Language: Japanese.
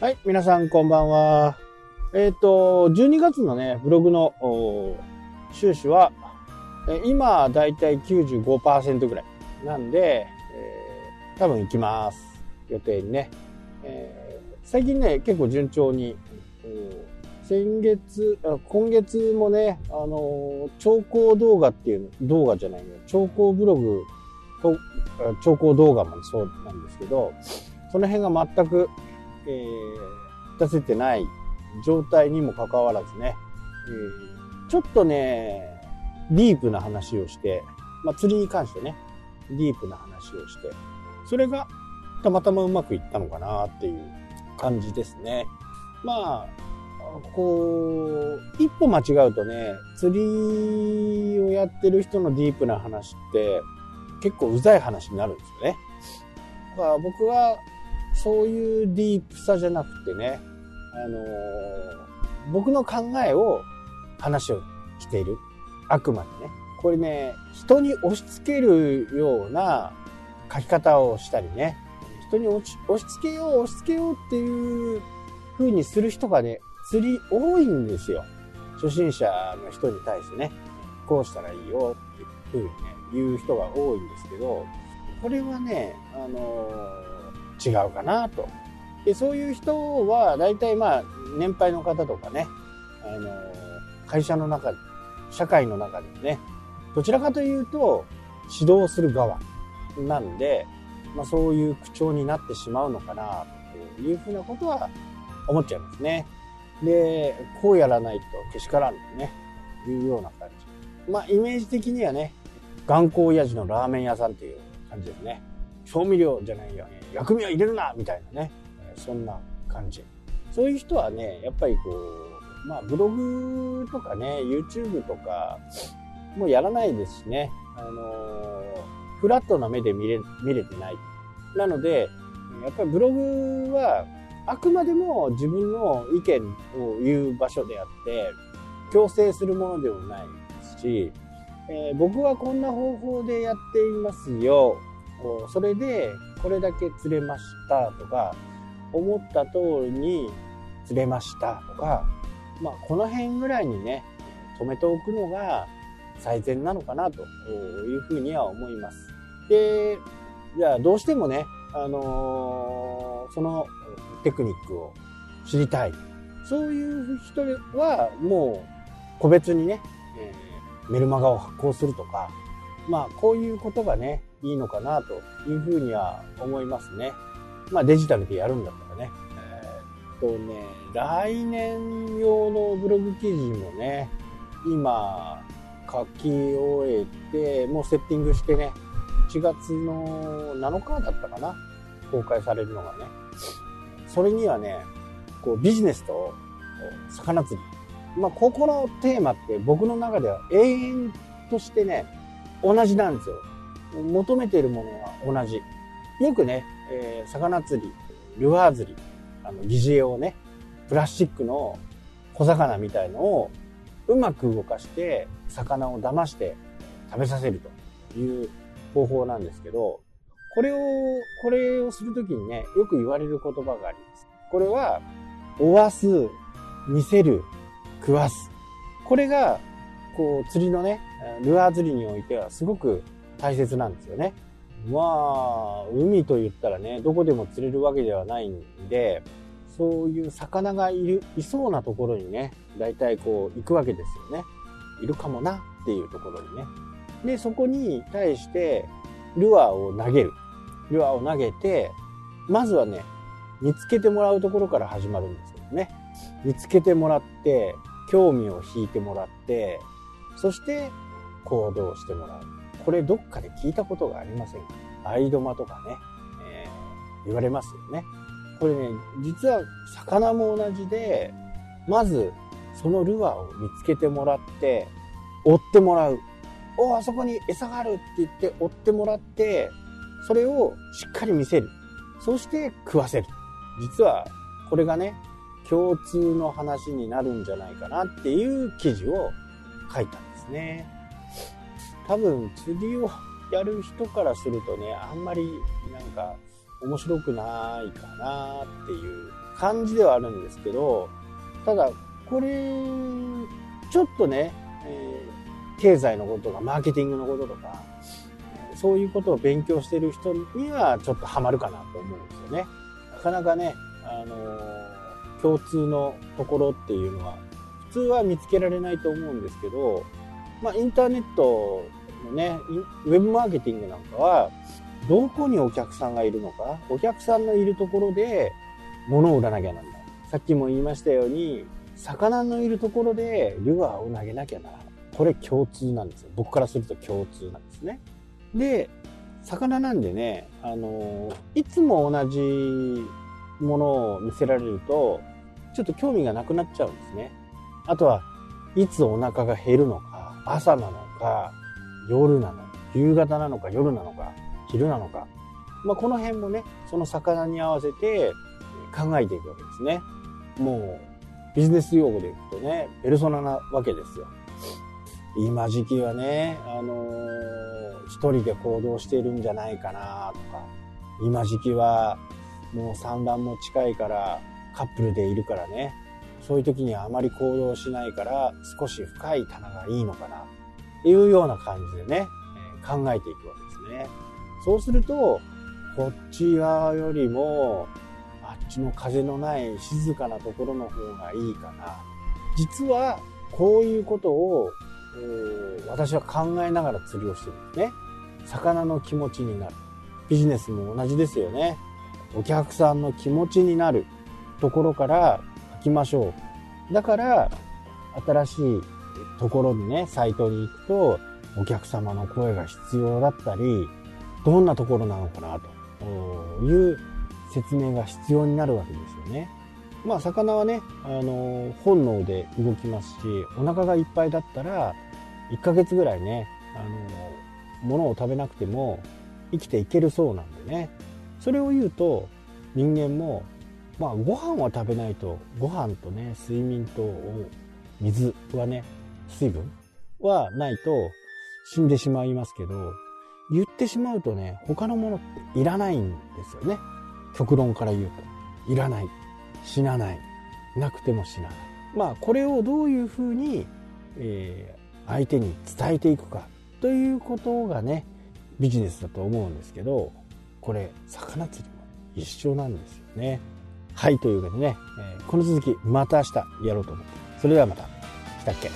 はい、皆さんこんばんは。えっ、と、12月のね、ブログの収支は、今、だいたい95%ぐらいなんで、えー多分行きます。予定にね。えー最近ね、結構順調に、先月、今月もね、あのー調校動画っていう、動画じゃないよ、調校ブログと、調校動画もそうなんですけど、その辺が全く、えー出せてない状態にもかかわらずね、えーちょっとね、ディープな話をして、まあ、釣りに関してね、ディープな話をして、それがたまたまうまくいったのかなっていう感じですね。まあ、こう、一歩間違うとね、釣りをやってる人のディープな話って結構うざい話になるんですよね。だから僕はそういうディープさじゃなくてね、あのー僕の考えを話をしている。あくまでね。これね、人に押し付けるような書き方をしたりね、人に押し付けよう、押し付けようっていう風にする人がね、釣り多いんですよ。初心者の人に対してね、こうしたらいいよっていう風にね、言う人が多いんですけど、これはね、あのー違うかなと。で、そういう人は、大体まあ、年配の方とかね、あの会社の中で、社会の中でね、どちらかというと、指導する側なんで、まあそういう口調になってしまうのかな、というふうなことは思っちゃいますね。で、こうやらないとけしからんとね、いうような感じ。まあイメージ的にはね、頑固親父のラーメン屋さんっていう感じですね。調味料じゃないよね。薬味は入れるなみたいなね。そんな感じ。そういう人はね、やっぱりこう、まあブログとかね、YouTube とか、もうやらないですしね。あのフラットな目で見れ、見れてない。なので、やっぱりブログは、あくまでも自分の意見を言う場所であって、強制するものでもないですし、えー僕はこんな方法でやっていますよ。こうそれでこれだけ釣れましたとか、思った通りに釣れましたとか、まあこの辺ぐらいにね、止めておくのが最善なのかなというふうには思います。で、じゃあどうしてもね、あのーそのテクニックを知りたい。そういう人はもう個別にね、えーメルマガを発行するとか、まあこういうことがね、いいのかなというふうには思いますね。まあデジタルでやるんだったらね。えーっとね、来年用のブログ記事もね、今書き終えて、もうセッティングしてね、1月の7日だったかな公開されるのがね。それにはね、こうビジネスと魚釣り。まあ、ここのテーマって僕の中では永遠としてね、同じなんですよ。求めているものは同じ。よくね、えー魚釣り、ルアー釣り、あの、疑似餌をね、プラスチックの小魚みたいのをうまく動かして、魚を騙して食べさせるという方法なんですけど、これを、これをするときにね、よく言われる言葉があります。これは、追わす、見せる、食わす。これが、こう、釣りのね、ルアー釣りにおいてはすごく大切なんですよね。まあ、海と言ったらね、どこでも釣れるわけではないんで、そういう魚がいる、いそうなところにね、大体こう行くわけですよね。いるかもなっていうところにね。で、そこに対して、ルアーを投げる。ルアーを投げて、まずはね、見つけてもらうところから始まるんですけどね。見つけてもらって、興味を引いてもらって、そして行動してもらう。これどっかで聞いたことがありませんアイドマとかね、えー言われますよね。これね、実は魚も同じで、まずそのルアーを見つけてもらって、追ってもらう。おあそこに餌があるって言って追ってもらって、それをしっかり見せる。そして食わせる。実はこれがね、共通の話になるんじゃないかなっていう記事を書いたんですね。多分釣りをやる人からするとね、あんまりなんか面白くないかなっていう感じではあるんですけど、ただ、これ、ちょっとね、えー、経済のこととか、マーケティングのこととか、そういうことを勉強してる人にはちょっとハマるかなと思うんですよね。なかなかね、あのー、共通のところっていうのは、普通は見つけられないと思うんですけど、まあ、インターネットのね、ウェブマーケティングなんかは、どこにお客さんがいるのか、お客さんのいるところで物を売らなきゃなんない。さっきも言いましたように、魚のいるところでルアーを投げなきゃなら。これ共通なんですよ。僕からすると共通なんですね。で、魚なんでね、あの、いつも同じものを見せられると、ちょっと興味がなくなっちゃうんですね。あとは、いつお腹が減るのか、朝なのか、夜なの、夕方なのか、夜なのか、昼なのか。まあ、この辺もね、その魚に合わせて考えていくわけですね。もう、ビジネス用語でいくとね、ペルソナなわけですよ。今時期はね、あのー、一人で行動しているんじゃないかなとか、今時期はもう産卵も近いからカップルでいるからね、そういう時にはあまり行動しないから少し深い棚がいいのかないうような感じでね、考えていくわけですね。そうすると、こっち側よりも、あっちの風のない静かなところの方がいいかな。実は、こういうことを、えー、私は考えながら釣りをしてるんですね。魚の気持ちになる。ビジネスも同じですよね。お客さんの気持ちになるところから書きましょう。だから、新しいところにね、サイトに行くと、お客様の声が必要だったり、どんなところなのかなという説明が必要になるわけですよね。まあ魚はね、あの本能で動きますしお腹がいっぱいだったら1ヶ月ぐらいね、あの物を食べなくても生きていけるそうなんでねそれを言うと人間もまあご飯は食べないとご飯とね睡眠と水はね水分？はないと死んでしまいますけど言ってしまうとね、他のものっていらないんですよね。極論から言うと。いらない。死なない。なくても死なない。まあ、これをどういうふうに、えー、相手に伝えていくかということがね、ビジネスだと思うんですけど、これ、魚釣りも一緒なんですよね。はい、というわけでね、えー、この続き、また明日やろうと思って。それではまた。したっけ？